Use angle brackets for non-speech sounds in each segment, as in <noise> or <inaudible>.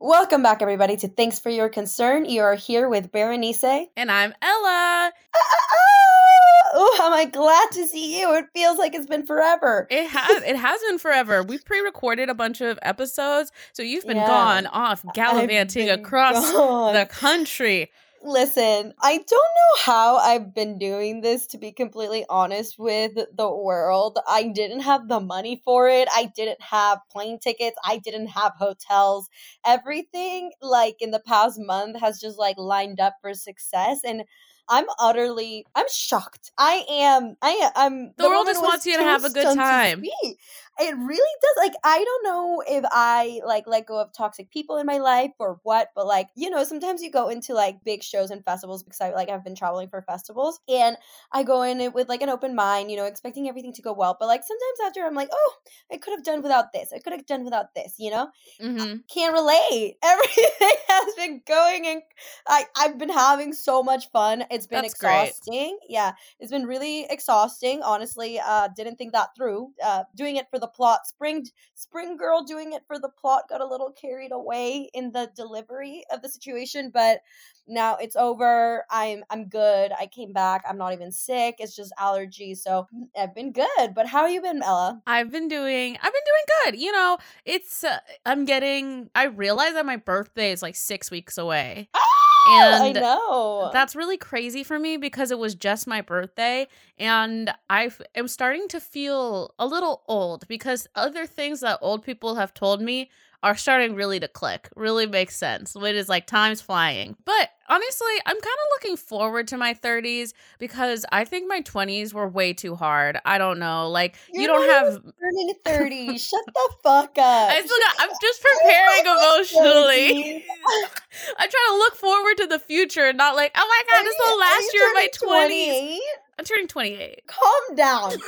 Welcome back, everybody, to Thanks for Your Concern. You are here with Berenice. And I'm Ella. Uh, uh, uh, oh, am I glad to see you? It feels like it's been forever. It has. <laughs> It has been forever. We pre-recorded a bunch of episodes, so you've been Yeah. gone off gallivanting across gone. the country. Listen, I don't know how I've been doing this, to be completely honest with the world. I didn't have the money for it. I didn't have plane tickets. I didn't have hotels. Everything, like, in the past month has just, like, lined up for success. And I'm utterly, I'm shocked. I am, I am. The world just wants you to have a good time. It really does. Like, I don't know if I like let go of toxic people in my life or what, but like, you know, sometimes you go into like big shows and festivals because I like I've been traveling for festivals and I go in it with like an open mind, you know, expecting everything to go well. But like sometimes after I'm like, oh, I could have done without this. I could have done without this, you know? hmm Can't relate. <laughs> Everything has been going and I, I've been having so much fun. It's been That's great. exhausting. Yeah. It's been really exhausting. Honestly, uh, didn't think that through. Uh, doing it for the plot. Spring Spring Girl doing it for the plot got a little carried away in the delivery of the situation, but now it's over. I'm I'm good. I came back. I'm not even sick. It's just allergies. So I've been good. But how you been, Ella? I've been doing. I've been doing good. You know, it's. Uh, I'm getting. I realize that my birthday is like six weeks away. I <laughs> And I know. That's really crazy for me because it was just my birthday and I am starting to feel a little old because other things that old people have told me are starting really to click, really makes sense. It is like time's flying. But honestly, I'm kind of looking forward to my 30s because I think my 20s were way too hard. I don't know. Like, you You're don't have. turning 30. Shut the fuck up. I still got, I'm <laughs> just preparing emotionally. I'm <laughs> trying to look forward to the future and not like, oh my god, this is the last year of my turning 20s. I'm turning 28. Calm down. <laughs>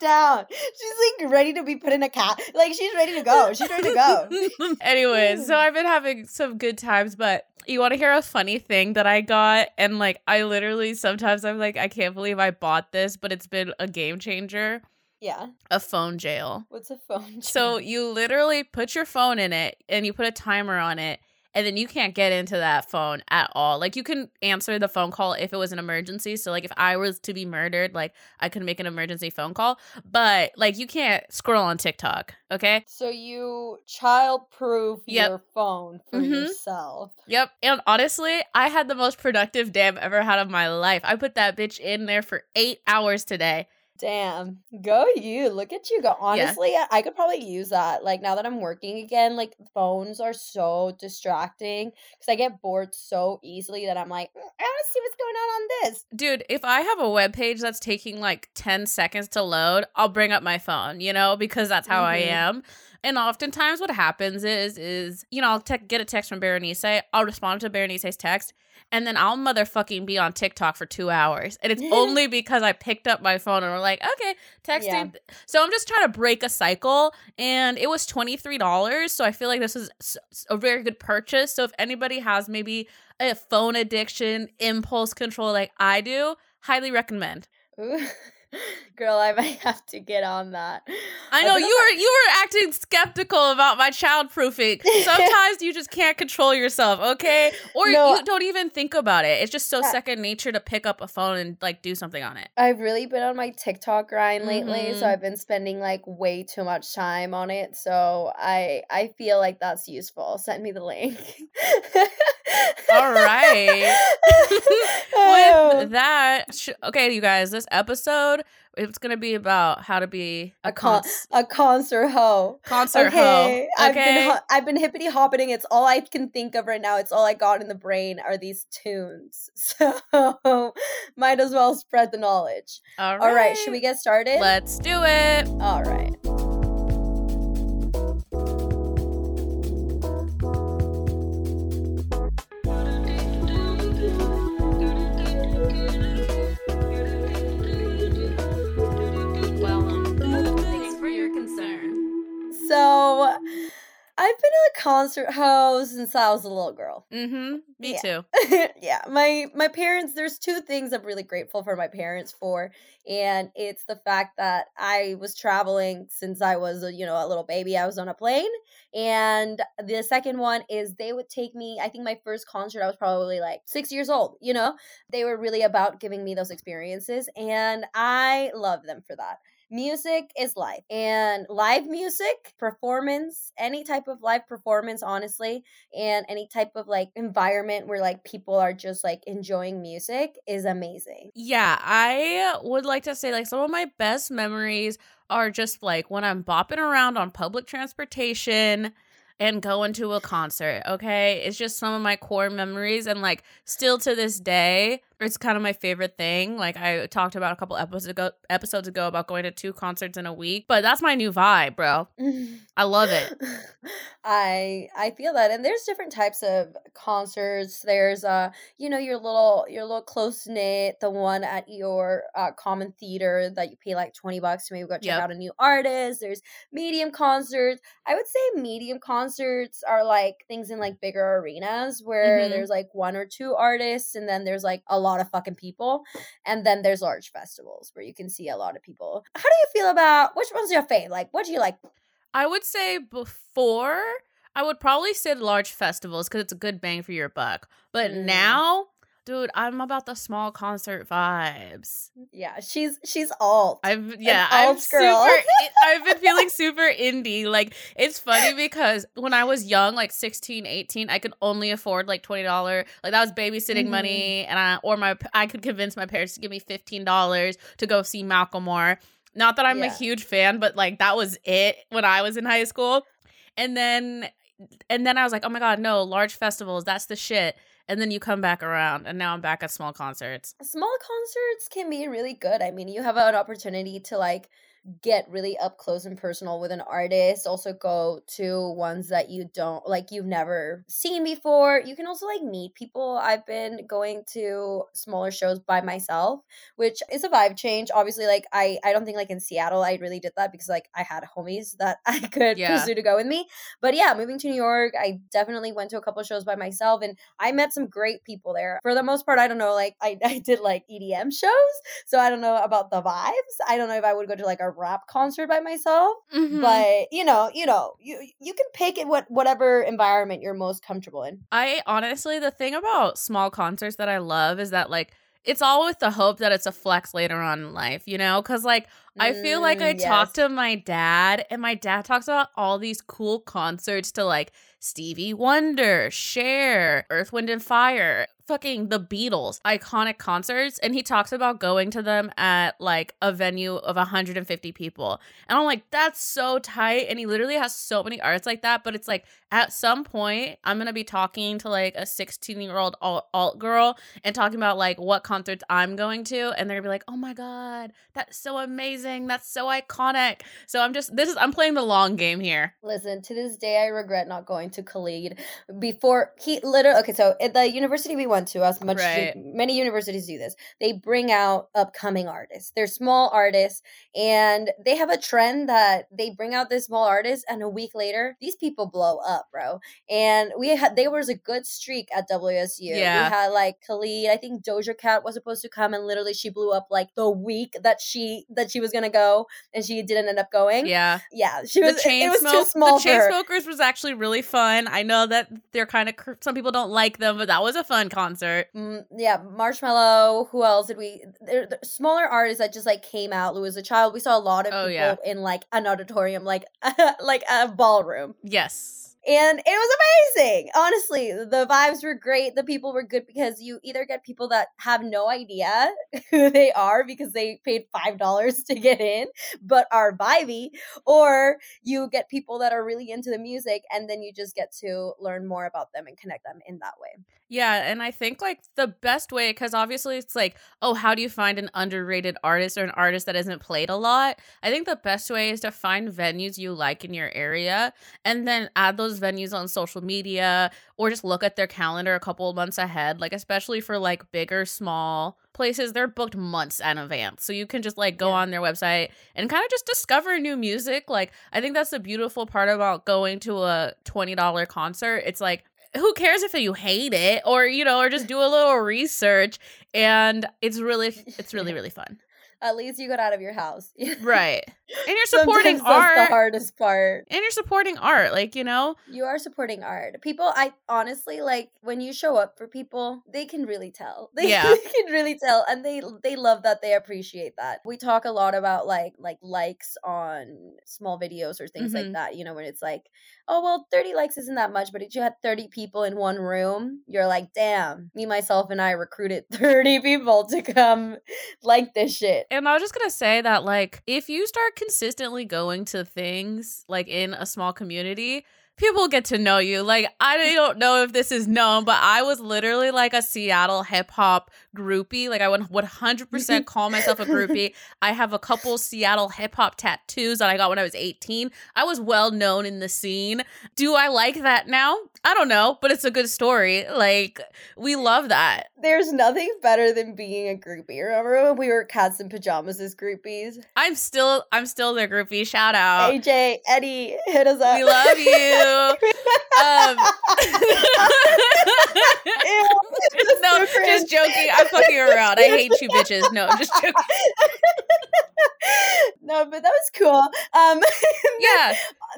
Down. She's like ready to be put in a cat. Like she's ready to go. She's ready to go. <laughs> Anyways, so mm. I've been having some good times, but you want to hear a funny thing that I got? And like, I literally sometimes I'm like, I can't believe I bought this, but it's been a game changer Yeah. a phone jail. What's a phone? So you literally put your phone in it and you put a timer on it. And then you can't get into that phone at all. Like you can answer the phone call if it was an emergency. So like if I was to be murdered, like I could make an emergency phone call. But like you can't scroll on TikTok. Okay. So you child proof Yep. your phone for Mhm. yourself. Yep. And honestly, I had the most productive day I've ever had of my life. I put that bitch in there for eight hours today. Damn. Go you. Look at you go. Honestly, I- I could probably use that. Like now that I'm working again, like phones are so distracting because I get bored so easily that I'm like, "Mm, I want to see what's going on on this. Dude, if I have a web page that's taking like 10 seconds to load, I'll bring up my phone, you know, because that's how I Mhm. am. And oftentimes what happens is is, you know, I'll te- get a text from Berenice, I'll respond to Berenice's text, and then I'll motherfucking be on TikTok for 2 hours. And it's <laughs> only because I picked up my phone and we're like, "Okay, texting." So I'm just trying to break a cycle and it was $23, so I feel like this is a very good purchase. So if anybody has maybe a phone addiction, impulse control like I do, highly recommend. <laughs> <laughs> Girl, I might have to get on that. I know you were you were acting skeptical about my childproofing. <laughs> Sometimes you just can't control yourself, okay? Or No. you don't even think about it. It's just so Yeah. second nature to pick up a phone and like do something on it. I've really been on my TikTok grind lately, so Mhm. I've been spending like way too much time on it. So I I feel like that's useful. Send me the link. <laughs> All right. <laughs> Oh. With that, sh- okay, you guys, this episode it's gonna be about how to be a, A con- cons- a concert hoe. concert okay, hoe. I've Okay, been ho- I've been hippity hopping. It's all I can think of right now. It's all I got in the brain are these tunes. <laughs> So might as well spread the knowledge. all right. All right, should we get started? Let's do it. all right. Concert host since I was a little girl. Mm-hmm. Me Yeah. too. <laughs> yeah, my my parents. There's two things I'm really grateful for my parents for, and it's the fact that I was traveling since I was you know a little baby. I was on a plane, and the second one is they would take me. I think my first concert I was probably like six years old. You know, they were really about giving me those experiences, and I love them for that. Music is life, and live music performance, any type of live performance, honestly, and any type of like environment where like people are just like enjoying music is amazing. Yeah, I would like to say like some of my best memories are just like when I'm bopping around on public transportation and going to a concert, okay? It's just some of my core memories and like still to this day, it's kind of my favorite thing. Like I talked about a couple episodes ago episodes ago about going to two concerts in a week, but that's my new vibe, bro. <laughs> I love it. <laughs> I I feel that and there's different types of concerts. There's uh you know your little your little close knit the one at your uh, common theater that you pay like 20 bucks to maybe go check Yep. out a new artist. There's medium concerts. I would say medium concerts are like things in like bigger arenas where Mhm. there's like one or two artists and then there's like a lot of fucking people. And then there's large festivals where you can see a lot of people. How do you feel about which one's your fave? Like what do you like? I would say before I would probably say large festivals because it's a good bang for your buck. But Mm. now, dude, I'm about the small concert vibes. Yeah, she's she's alt. I've yeah, I'm alt super. girl. i- I've been feeling <laughs> super indie. Like it's funny because when I was young, like 16, 18, I could only afford like twenty dollar. Like that was babysitting Mhm. money, and I or my I could convince my parents to give me fifteen dollars to go see Macklemore. Not that I'm a huge fan, but like that was it when I was in high school. And then and then I was like, oh my god, no, large festivals, that's the shit. And then you come back around, and now I'm back at small concerts. Small concerts can be really good. I mean, you have an opportunity to like get really up close and personal with an artist. Also go to ones that you don't like you've never seen before. You can also like meet people. I've been going to smaller shows by myself, which is a vibe change. Obviously, like I I don't think like in Seattle I really did that because like I had homies that <laughs> I could Yeah. pursue to go with me. But yeah, moving to New York, I definitely went to a couple shows by myself and I met some great people there. For the most part, I don't know, like I, <laughs> I did like EDM shows, so I don't know about the vibes. I don't know if I would go to like a rap concert by myself, Mhm. but you know, you know, you you can pick it what whatever environment you're most comfortable in. I honestly, the thing about small concerts that I love is that like it's all with the hope that it's a flex later on in life, you know? Because like I feel like I Mm, talk to my dad, and my dad talks about all these cool concerts to like Stevie Wonder, Cher, Earth, Wind, and Fire, fucking the Beatles, iconic concerts. And he talks about going to them at like a venue of 150 people. And I'm like, that's so tight. And he literally has so many arts like that. But it's like at some point, I'm to be talking to like a 16 year old alt, girl and talking about like what concerts I'm going to. And they're to be like, oh my God, that's so amazing. That's so iconic. So I'm just, this is, I'm playing the long game here. Listen, to this day, I regret not going to Khalid before he literally. Okay, so at the university we went to, us much Right. many universities do this, they bring out upcoming artists. They're small artists, and they have a trend that they bring out this small artist, and a week later, these people blow up, bro. And we had there was a good streak at WSU. Yeah. we had like Khalid. I think Doja Cat was supposed to come, and literally she blew up like the week that she that she was gonna go, and she didn't end up going. Yeah. Yeah, she The was. chain it was smoke, too small the chain smokers was actually really fun. I know that they're kind of some people don't like them, but that was a fun concert. Mm, yeah, Marshmello. Who else did we? There, there- smaller artists that just like came out. Louis the Child. We saw a lot of Oh, people yeah. in like an auditorium, like <laughs> like a ballroom, Yes. and it was amazing. Honestly, the vibes were great. The people were good because you either get people that have no idea <laughs> who they are because they paid five dollars to get in, but are vibey, or you get people that are really into the music, and then you just get to learn more about them and connect them in that way. Yeah, and I think like the best way cuz obviously it's like, oh, how do you find an underrated artist or an artist that isn't played a lot? I think the best way is to find venues you like in your area and then add those venues on social media or just look at their calendar a couple of months ahead. Like especially for like bigger, small places, they're booked months in advance. So you can just like go Yeah. on their website and kind of just discover new music. Like I think that's the beautiful part about going to a $20 concert. It's like who cares if you hate it or you know or just do a little research. And it's really it's really <laughs> really fun At least you got out of your house. <laughs> right and you're supporting Sometimes that's the hardest part. and you're supporting art like you know You are supporting art. People, I honestly like when you show up for people, they can really tell. <laughs> They, Yeah. they can really tell, and they they love that. They appreciate that. We talk a lot about like like likes on small videos or things like Mhm. that. You know, when it's like, oh well, thirty likes isn't that much, but if you had thirty people in one room, you're like, damn, me myself and I recruited <laughs> thirty people to come like this shit. And i was just gonna say that like if you start consistently going to things like in a small community people get to know you. Like i don't know if this is known but i was literally like a seattle hip-hop groupie. Like i would 100% call myself a groupie. <laughs> I have a couple seattle hip-hop tattoos that i got when i was 18 i was well known in the scene. Do i like that now? I don't know but it's a good story. Like we love that. There's nothing better than being a groupie. Remember when we were cats in pajamas as groupies? i'm still i'm still their groupie. Shout out. AJ, Eddie, hit us up. we love you <laughs> um <laughs> Ew, no, so just joking. I'm fucking around. I hate you <laughs> bitches. No, I'm just joking. no, but that was cool. Um, <laughs> Yeah.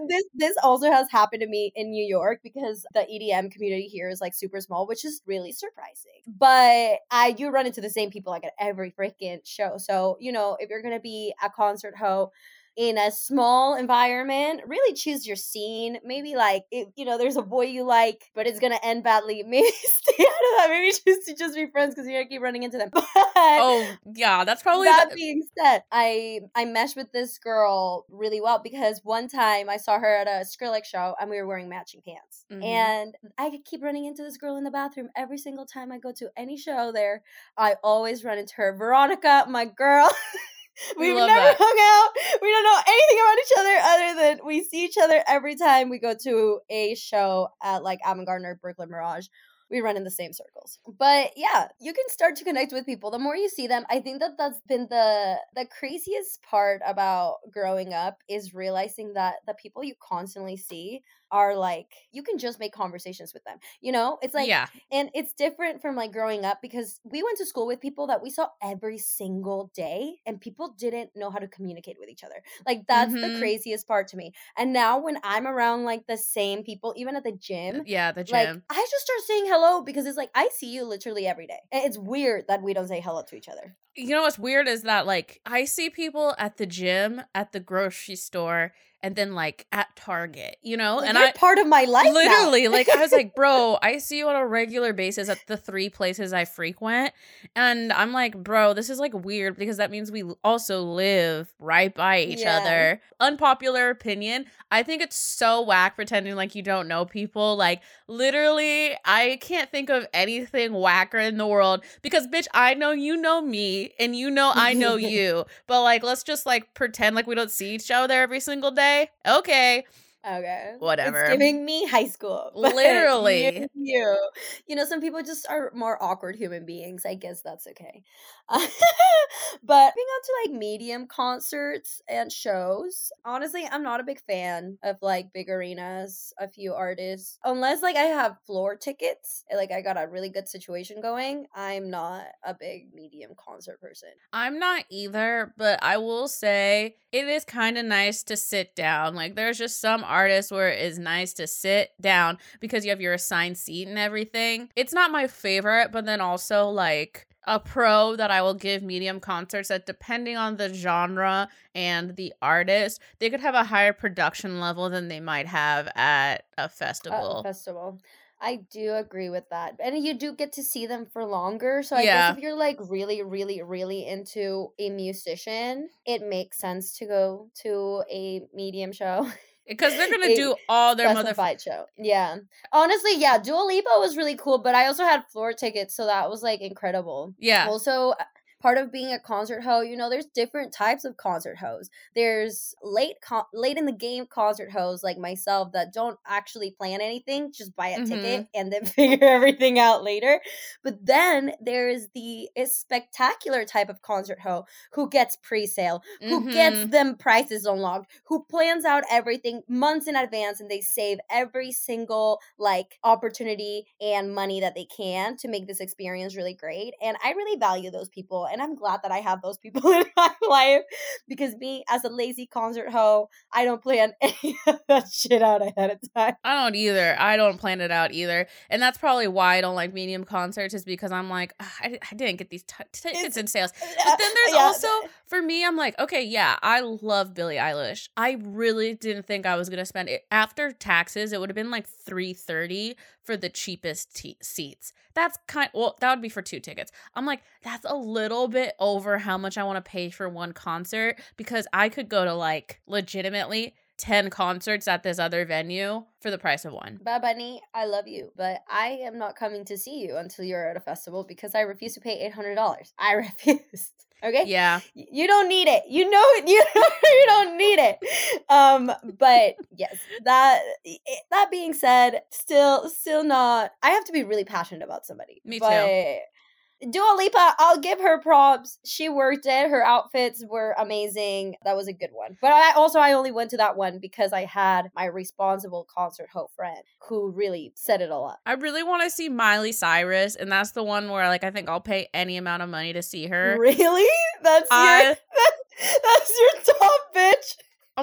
this this also has happened to me in New York because the EDM community here is like super small, which is really surprising. But I you run into the same people like at every freaking show. So you know if you're gonna be a concert ho in a small environment, really choose your scene. Maybe like if you know there's a boy you like, but it's gonna end badly. <laughs> Maybe stay out of that. Maybe choose to just be friends because you're gonna keep running into them. <laughs> But Oh, yeah. That's probably that the- being said, I I meshed with this girl really well because one time I saw her at a Skrillex show and we were wearing matching pants. Mhm. And I keep running into this girl in the bathroom every single time I go to any show there. I always run into her. Veronica, my girl. <laughs> <laughs> We We've never that. hung out. We don't know anything about each other other than we see each other every time we go to a show at like Avant Gardner or Brooklyn Mirage we run in the same circles but yeah you can start to connect with people the more you see them i think that that's been the the craziest part about growing up is realizing that the people you constantly see are like you can just make conversations with them you know it's like yeah. and it's different from like growing up because we went to school with people that we saw every single day and people didn't know how to communicate with each other. Like that's the Mhm. craziest part to me. And now when I'm around like the same people, even at the gym, Yeah, the like gym. I just start saying hello because it's like I see you literally every day. And it's weird that we don't say hello to each other. you know what's weird is that like I see people at the gym, at the grocery store, and then like at Target, you know? And I part of my life. now. literally like I was like, bro, <laughs> I see you on a regular basis at the three places I frequent. And I'm like, bro, this is like weird because that means we also live right by each Yeah. other. Unpopular opinion. I think it's so whack pretending like you don't know people. Like literally, I can't think of anything whacker in the world because bitch, I know you know me and you know I know <laughs> you. But like let's just like pretend like we don't see each other every single day. Okay. Okay. Whatever. It's giving me high school. <laughs> Literally. You, you. You know, some people just are more awkward human beings. I guess that's okay. Uh, <laughs> but to like medium concerts and shows, honestly, I'm not a big fan of like big arenas, a few artists. Unless like I have floor tickets, and, like I got a really good situation going, I'm not a big medium concert person. I'm not either, but I will say it is kind of nice to sit down. Like, there's just some artists where it is nice to sit down because you have your assigned seat and everything. It's not my favorite, but then also, like, a pro that I will give medium concerts that depending on the genre and the artist, they could have a higher production level than they might have at a festival. festival. I do agree with that. And you do get to see them for longer. So I Yeah. guess if you're like really, really, really into a musician, it makes sense to go to a medium show. <laughs> Because they're going a to do all their mother specified show. Yeah. Honestly, yeah, Dua Lipa was really cool, but I also had floor tickets, so that was like incredible. Yeah. Also, part of being a concert hoe, you know, there's different types of concert hoes. There's late con- late in the game concert hoes like myself that don't actually plan anything, just buy a mm-hmm. ticket and then <laughs> figure everything out later. But then there is the spectacular type of concert hoe who gets pre-sale, who mm-hmm. gets them prices unlocked, who plans out everything months in advance and they save every single like opportunity and money that they can to make this experience really great. And I really value those people and I'm glad that I have those people <laughs> in my life because me as a lazy concert hoe, I don't plan <laughs> any of that shit out ahead of time. I don't either. I don't plan it out either. And that's probably why I don't like medium concerts is because I'm like, I, I didn't get these t- tickets in sales. Uh, but then there's yeah. also for me, I'm like, okay, yeah, I love Billie Eilish. I really didn't think I was gonna spend it after taxes. It would have been like three thirty for the cheapest t- seats. That's kind. Well, that would be for two tickets. I'm like, that's a little bit over how much I want to pay for one concert because I could go to like legitimately 10 concerts at this other venue for the price of one. Bad Bunny, I love you, but I am not coming to see you until you're at a festival because I refuse to pay $800. I <laughs> refuse. Okay. Yeah. You don't need it. You know it. <laughs> You you don't need it. Um. But yes, that that being said, still still not. I have to be really passionate about somebody. Me but, too. Dua Lipa, I'll give her props. She worked it. Her outfits were amazing. That was a good one. But I also I only went to that one because I had my responsible concert hoe friend who really set it all up. I really want to see Miley Cyrus, and that's the one where like I think I'll pay any amount of money to see her. Really? That's I, your <laughs> that's your top bitch.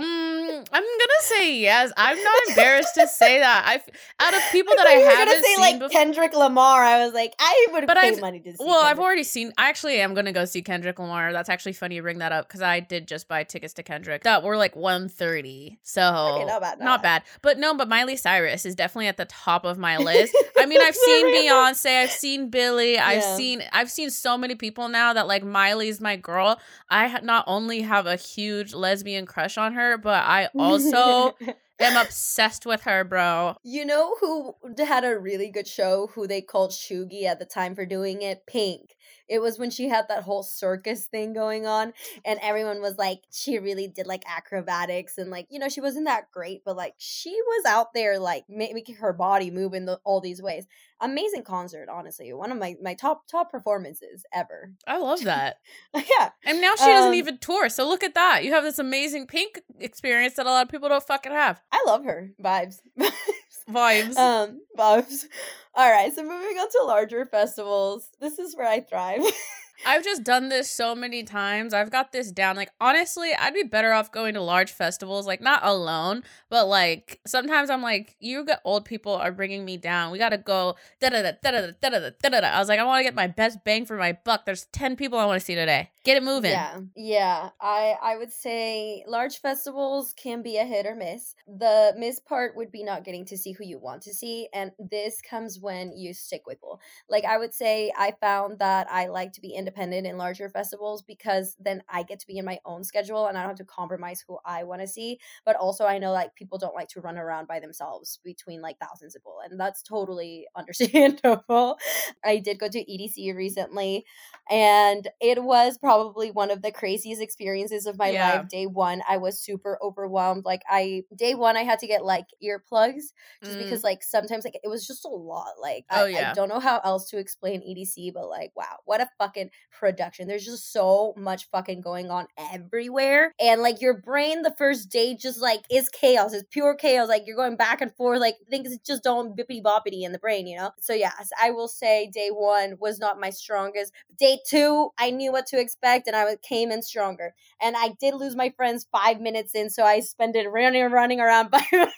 Um, I'm gonna say yes. I'm not <laughs> embarrassed to say that. I out of people that I, I haven't say seen like before, Kendrick Lamar. I was like, I would but pay I've, money to see. Well, Kendrick. I've already seen. I actually am gonna go see Kendrick Lamar. That's actually funny you bring that up because I did just buy tickets to Kendrick that were like 130. So okay, not bad, not, not bad. bad. But no, but Miley Cyrus is definitely at the top of my <laughs> list. I mean, I've seen Beyonce, I've seen Billie, I've seen I've seen so many people now that like Miley's my girl. I not only have a huge lesbian crush on her, but I <laughs> also am obsessed with her, bro. You know who had a really good show who they called Shugi at the time for doing it? Pink. It was when she had that whole circus thing going on, and everyone was like, she really did like acrobatics, and like, you know, she wasn't that great, but like, she was out there like making her body move in the, all these ways. Amazing concert, honestly. One of my my top top performances ever. I love that. <laughs> yeah, and now she doesn't um, even tour. So look at that. You have this amazing Pink experience that a lot of people don't fucking have. I love her vibes. <laughs> vibes. Um, vibes. <laughs> All right, so moving on to larger festivals. This is where I thrive. <laughs> I've just done this so many times. I've got this down. Like, honestly, I'd be better off going to large festivals, like, not alone, but like, sometimes I'm like, you got old people are bringing me down. We got to go. Da da da da da da da da. I was like, I want to get my best bang for my buck. There's 10 people I want to see today. Get it moving. Yeah. Yeah. I, I would say large festivals can be a hit or miss. The miss part would be not getting to see who you want to see. And this comes when you stick with people. Like, I would say I found that I like to be independent independent in larger festivals because then I get to be in my own schedule and I don't have to compromise who I want to see. But also, I know like people don't like to run around by themselves between like thousands of people, and that's totally <laughs> understandable. I did go to EDC recently, and it was probably one of the craziest experiences of my yeah. life. Day one, I was super overwhelmed. Like, I day one, I had to get like earplugs just mm. because like sometimes like it was just a lot. Like, oh, I, yeah. I don't know how else to explain EDC, but like, wow, what a fucking production. There's just so much fucking going on everywhere. And like your brain the first day just like is chaos. It's pure chaos. Like you're going back and forth, like things just don't bippity boppity in the brain, you know? So yes, I will say day one was not my strongest. Day two, I knew what to expect and I came in stronger. And I did lose my friends five minutes in, so I spent it running running around <laughs> by myself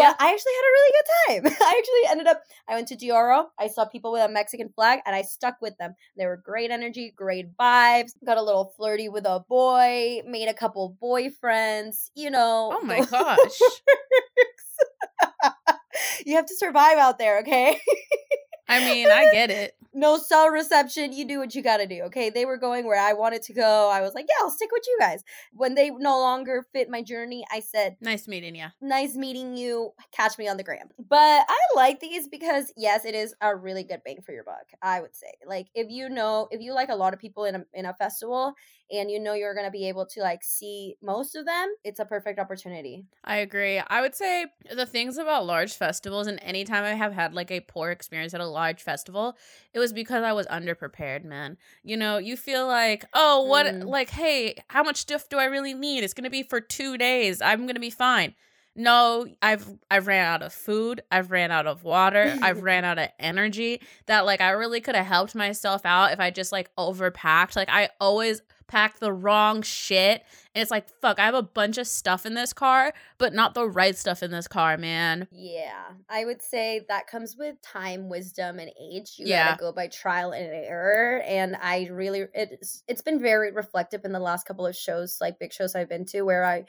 yeah, I actually had a really good time. <laughs> I actually ended up, I went to Dioro. I saw people with a Mexican flag and I stuck with them. They were great energy, great vibes. Got a little flirty with a boy, made a couple boyfriends, you know. Oh <laughs> my gosh. <laughs> you have to survive out there, okay? I mean, I get it. No cell reception. You do what you got to do. Okay. They were going where I wanted to go. I was like, yeah, I'll stick with you guys. When they no longer fit my journey, I said, nice meeting you. Nice meeting you. Catch me on the gram. But I like these because, yes, it is a really good bang for your buck, I would say. Like, if you know, if you like a lot of people in a, in a festival and you know you're going to be able to like see most of them, it's a perfect opportunity. I agree. I would say the things about large festivals, and anytime I have had like a poor experience at a large festival, it was because I was underprepared, man. You know, you feel like, oh, what, mm. like, hey, how much stuff do I really need? It's going to be for two days. I'm going to be fine. No, I've I've ran out of food, I've ran out of water, I've <laughs> ran out of energy that like I really could have helped myself out if I just like overpacked. Like I always pack the wrong shit. And it's like, fuck, I have a bunch of stuff in this car, but not the right stuff in this car, man. Yeah. I would say that comes with time, wisdom, and age. You yeah. gotta go by trial and error. And I really it's it's been very reflective in the last couple of shows, like big shows I've been to, where I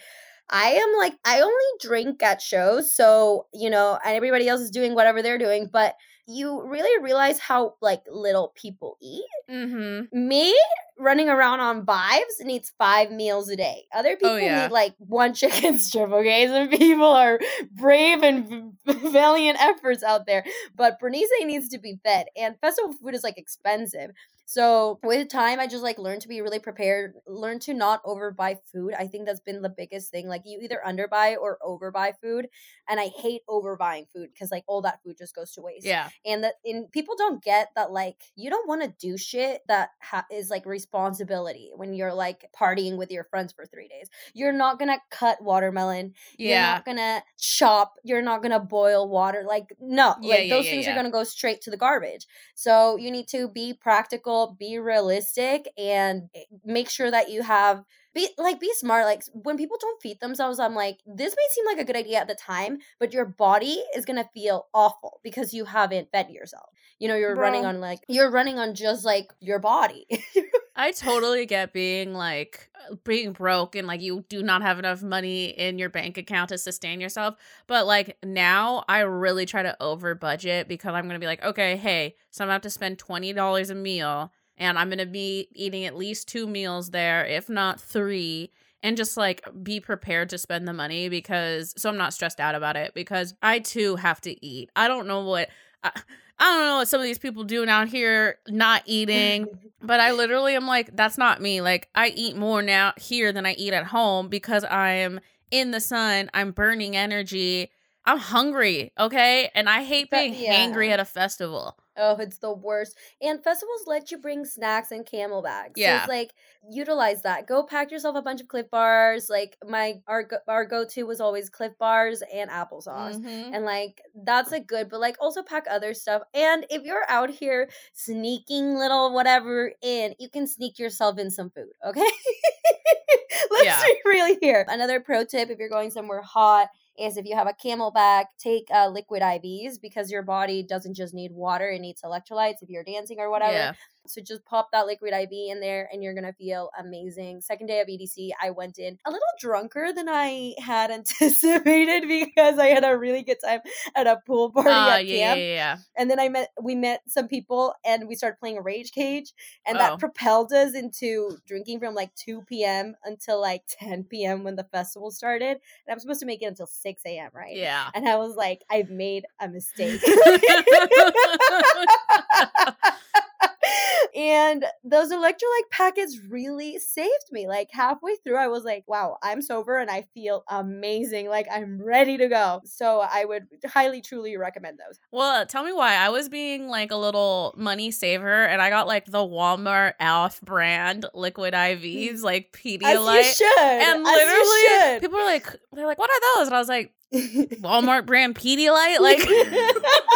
I am like I only drink at shows, so you know, and everybody else is doing whatever they're doing, but you really realize how like little people eat. Mm-hmm. Me running around on vibes needs five meals a day. Other oh, people oh, yeah. need like one <laughs> chicken strip. Okay, some people are brave and valiant efforts out there, but Bernice needs to be fed, and festival food is like expensive. So with time, I just like learned to be really prepared, learn to not overbuy food. I think that's been the biggest thing. Like you either underbuy or overbuy food, and I hate overbuying food because like all that food just goes to waste. Yeah, and that in people don't get that like you don't want to do shit that ha- is like responsibility when you're like partying with your friends for three days. You're not gonna cut watermelon. Yeah, you're not gonna chop. You're not gonna boil water. Like no, yeah, like yeah, those yeah, things are gonna go straight to the garbage. So you need to be practical be realistic, and eh, make sure that you have be like be smart like when people don't feed themselves i'm like this may seem like a good idea at the time but your body is gonna feel awful because you haven't fed yourself you know you're Bro. running on like you're running on just like your body <laughs> i totally get being like uh, being broke and like you do not have enough money in your bank account to sustain yourself but like now i really try to over budget because i'm gonna be like okay hey so i'm gonna have to spend $20 a meal and I'm to be eating at least two meals there, if not three, and just like be prepared to spend the money because so I'm not stressed out about it because I too have to eat. I don't know what I, I don't know what some of these people doing out here not eating, <laughs> but I literally am like that's not me. Like I eat more now here than I eat at home because I'm in the sun, I'm burning energy. I'm hungry, okay? And I hate being yeah. hangry at a festival. Oh, it's the worst. And festivals let you bring snacks and CamelBaks. Yeah. So it's like utilize that. Go pack yourself a bunch of Clif bars. Like my our our go to was always Clif bars and applesauce. Mm-hmm. And like that's a good, but like also pack other stuff. And if you're out here sneaking little whatever in, you can sneak yourself in some food, okay? <laughs> Let's yeah. be really here. Another pro tip if you're going somewhere hot is if you have a CamelBak, take uh, liquid IVs because your body doesn't just need water, it needs electrolytes if you're dancing or whatever. Yeah. So just pop that liquid IV in there and you're going to feel amazing. Second day of EDC, I went in a little drunker than I had <laughs> anticipated because I had a really good time at a pool party uh, at yeah, camp. Yeah, yeah, And then I met we met some people and we started playing rage cage and oh. that propelled us into drinking from like 2 p.m. until like <laughs> 10 p.m. when the festival started. And I'm supposed to make it until 6 a.m., right? Yeah. And I was like, I've made a mistake. <laughs> and those electrolyte packets really saved me. Like halfway through, I was like, wow, I'm sober and I feel amazing. Like I'm ready to go. So I would highly, truly recommend those. Well, tell me why. I was being like a little money saver and I got like the Walmart off brand liquid IVs, mm. like Pedialyte. As you should. And literally, people are like, they're like, what are those? And I was like, <laughs> Walmart brand Pedialyte? Like, <laughs>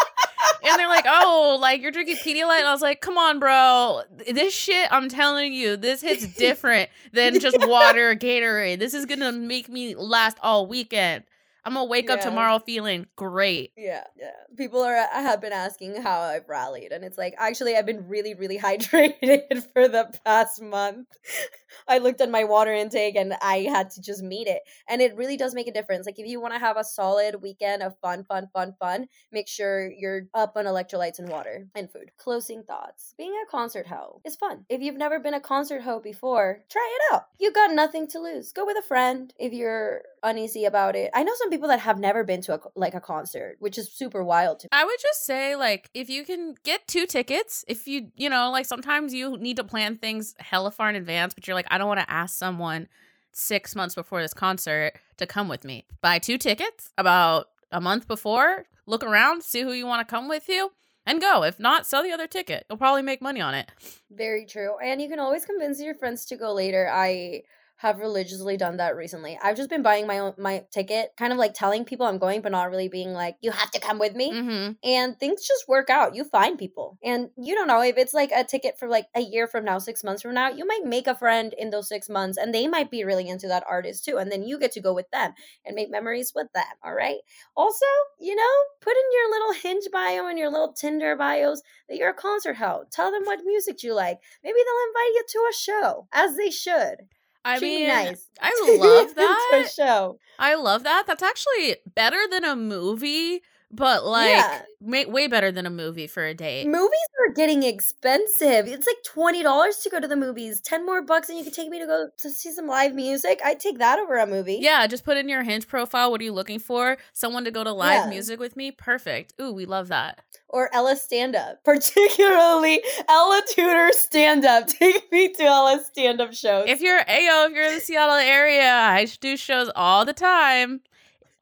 and they're like, oh, like you're drinking Pedialyte. And I was like, come on, bro. This shit, I'm telling you, this hits different than just <laughs> water or Gatorade. This is going to make me last all weekend. I'm gonna wake up tomorrow feeling great. Yeah, yeah. People are I have been asking how I've rallied, and it's like actually I've been really, really <laughs> hydrated for the past month. <laughs> I looked at my water intake and I had to just meet it, and it really does make a difference. Like if you want to have a solid weekend of fun, fun, fun, fun, make sure you're up on electrolytes and water and food. Closing thoughts: Being a concert hoe is fun. If you've never been a concert hoe before, try it out. You've got nothing to lose. Go with a friend if you're uneasy about it. I know some people that have never been to a like a concert, which is super wild to me. I would just say, like, if you can get two tickets, if you, you know, like sometimes you need to plan things hella far in advance, but you're like, I don't want to ask someone six months before this concert to come with me. Buy two tickets about a month before, look around, see who you want to come with you, and go. If not, sell the other ticket. You'll probably make money on it. Very true. And you can always convince your friends to go later. I have religiously done that recently. I've just been buying my own my ticket, kind of like telling people I'm going, but not really being like, you have to come with me. Mm-hmm. And things just work out. You find people. And you don't know if it's like a ticket for like a year from now, six months from now, you might make a friend in those six months and they might be really into that artist too. And then you get to go with them and make memories with them. All right. Also, you know, put in your little hinge bio and your little Tinder bios that you're a concert hoe. Tell them what music you like. Maybe they'll invite you to a show, as they should. I mean, nice. I <laughs> love that. show. I love that. That's actually better than a movie, but like Yeah. way better than a movie for a date. Movies are getting expensive. It's like twenty dollars to go to the movies. Ten more bucks, and you can take me to go to see some live music. I'd take that over a movie. Yeah, just put in your hinge profile. What are you looking for? Someone to go to live Yeah. music with me? Perfect. Ooh, we love that. Or Ella stand up, <laughs> particularly Ella Tudor stand up. <laughs> Take me to Ella stand up shows. If you're Ayo, if you're in the Seattle area, I do shows all the time.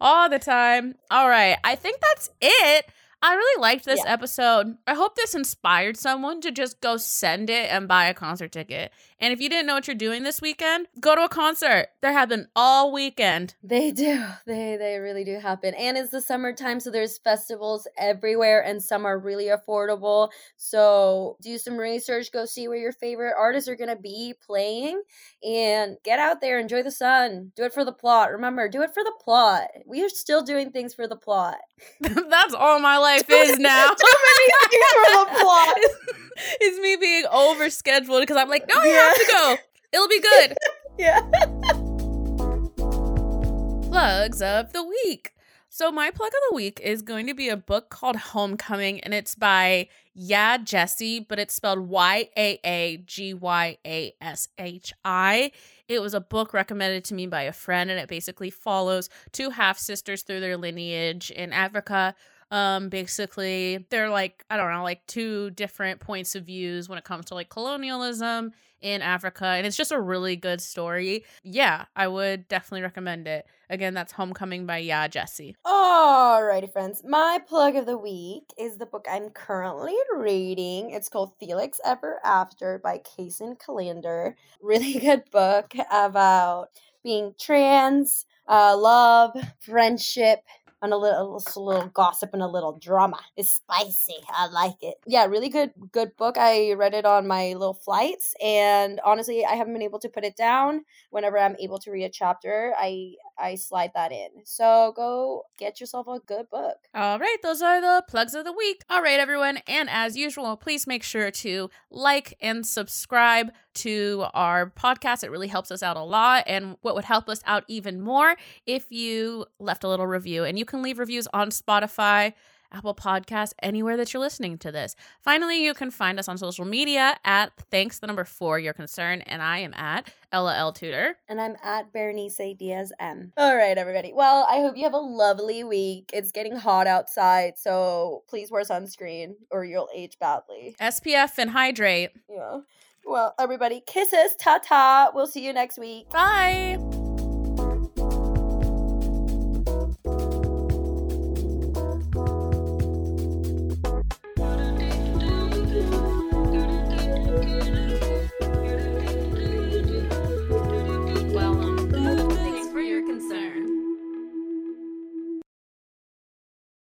All the time. All right. I think that's it. I really liked this Yeah. episode. I hope this inspired someone to just go send it and buy a concert ticket. And if you didn't know what you're doing this weekend, go to a concert. They're happening all weekend. They do. <laughs> They they really do happen. And it's the summertime, so there's festivals everywhere and some are really affordable. So do some research, go see where your favorite artists are gonna be playing and get out there, enjoy the sun. Do it for the plot. Remember, do it for the plot. We are still doing things for the plot. <laughs> That's all my life is <laughs> now. Too many things for the plot. <laughs> it's me being over scheduled because I'm like, no, I have to go. It'll be good. <laughs> Yeah. Plugs of the week. So my plug of the week is going to be a book called Homecoming, and it's by Yaa Gyasi, but it's spelled Y A A G Y A S H I. It was a book recommended to me by a friend, and it basically follows two half sisters through their lineage in Africa. Um, basically, they're like I don't know, like two different points of views when it comes to like colonialism in Africa, and it's just a really good story. Yeah, I would definitely recommend it. Again, that's Homecoming by Yaa Gyasi. Alrighty, friends. My plug of the week is the book I'm currently reading. It's called Felix Ever After by Kacen Callender. <laughs> Really good book about being trans, uh, love, friendship, and a little, a little gossip and a little drama. It's spicy. I like it. Yeah, really good, good book. I read it on my little flights, and honestly, I haven't been able to put it down. Whenever I'm able to read a chapter, I I slide that in. So go get yourself a good book. All right, those are the plugs of the week. All right, everyone. And as usual, please make sure to like and subscribe to our podcast. It really helps us out a lot. And what would help us out even more if you left a little review. And you can leave reviews on Spotify. Apple Podcasts, anywhere that you're listening to this. Finally, you can find us on social media at thanks the number four your concern, and I am at Ella L Tudor. And I'm at Berenice Diaz M. All right, everybody. Well, I hope you have a lovely week. It's getting hot outside, so please wear sunscreen or you'll age badly. SPF and hydrate. Yeah. Well, everybody, kisses. Ta ta. We'll see you next week. Bye.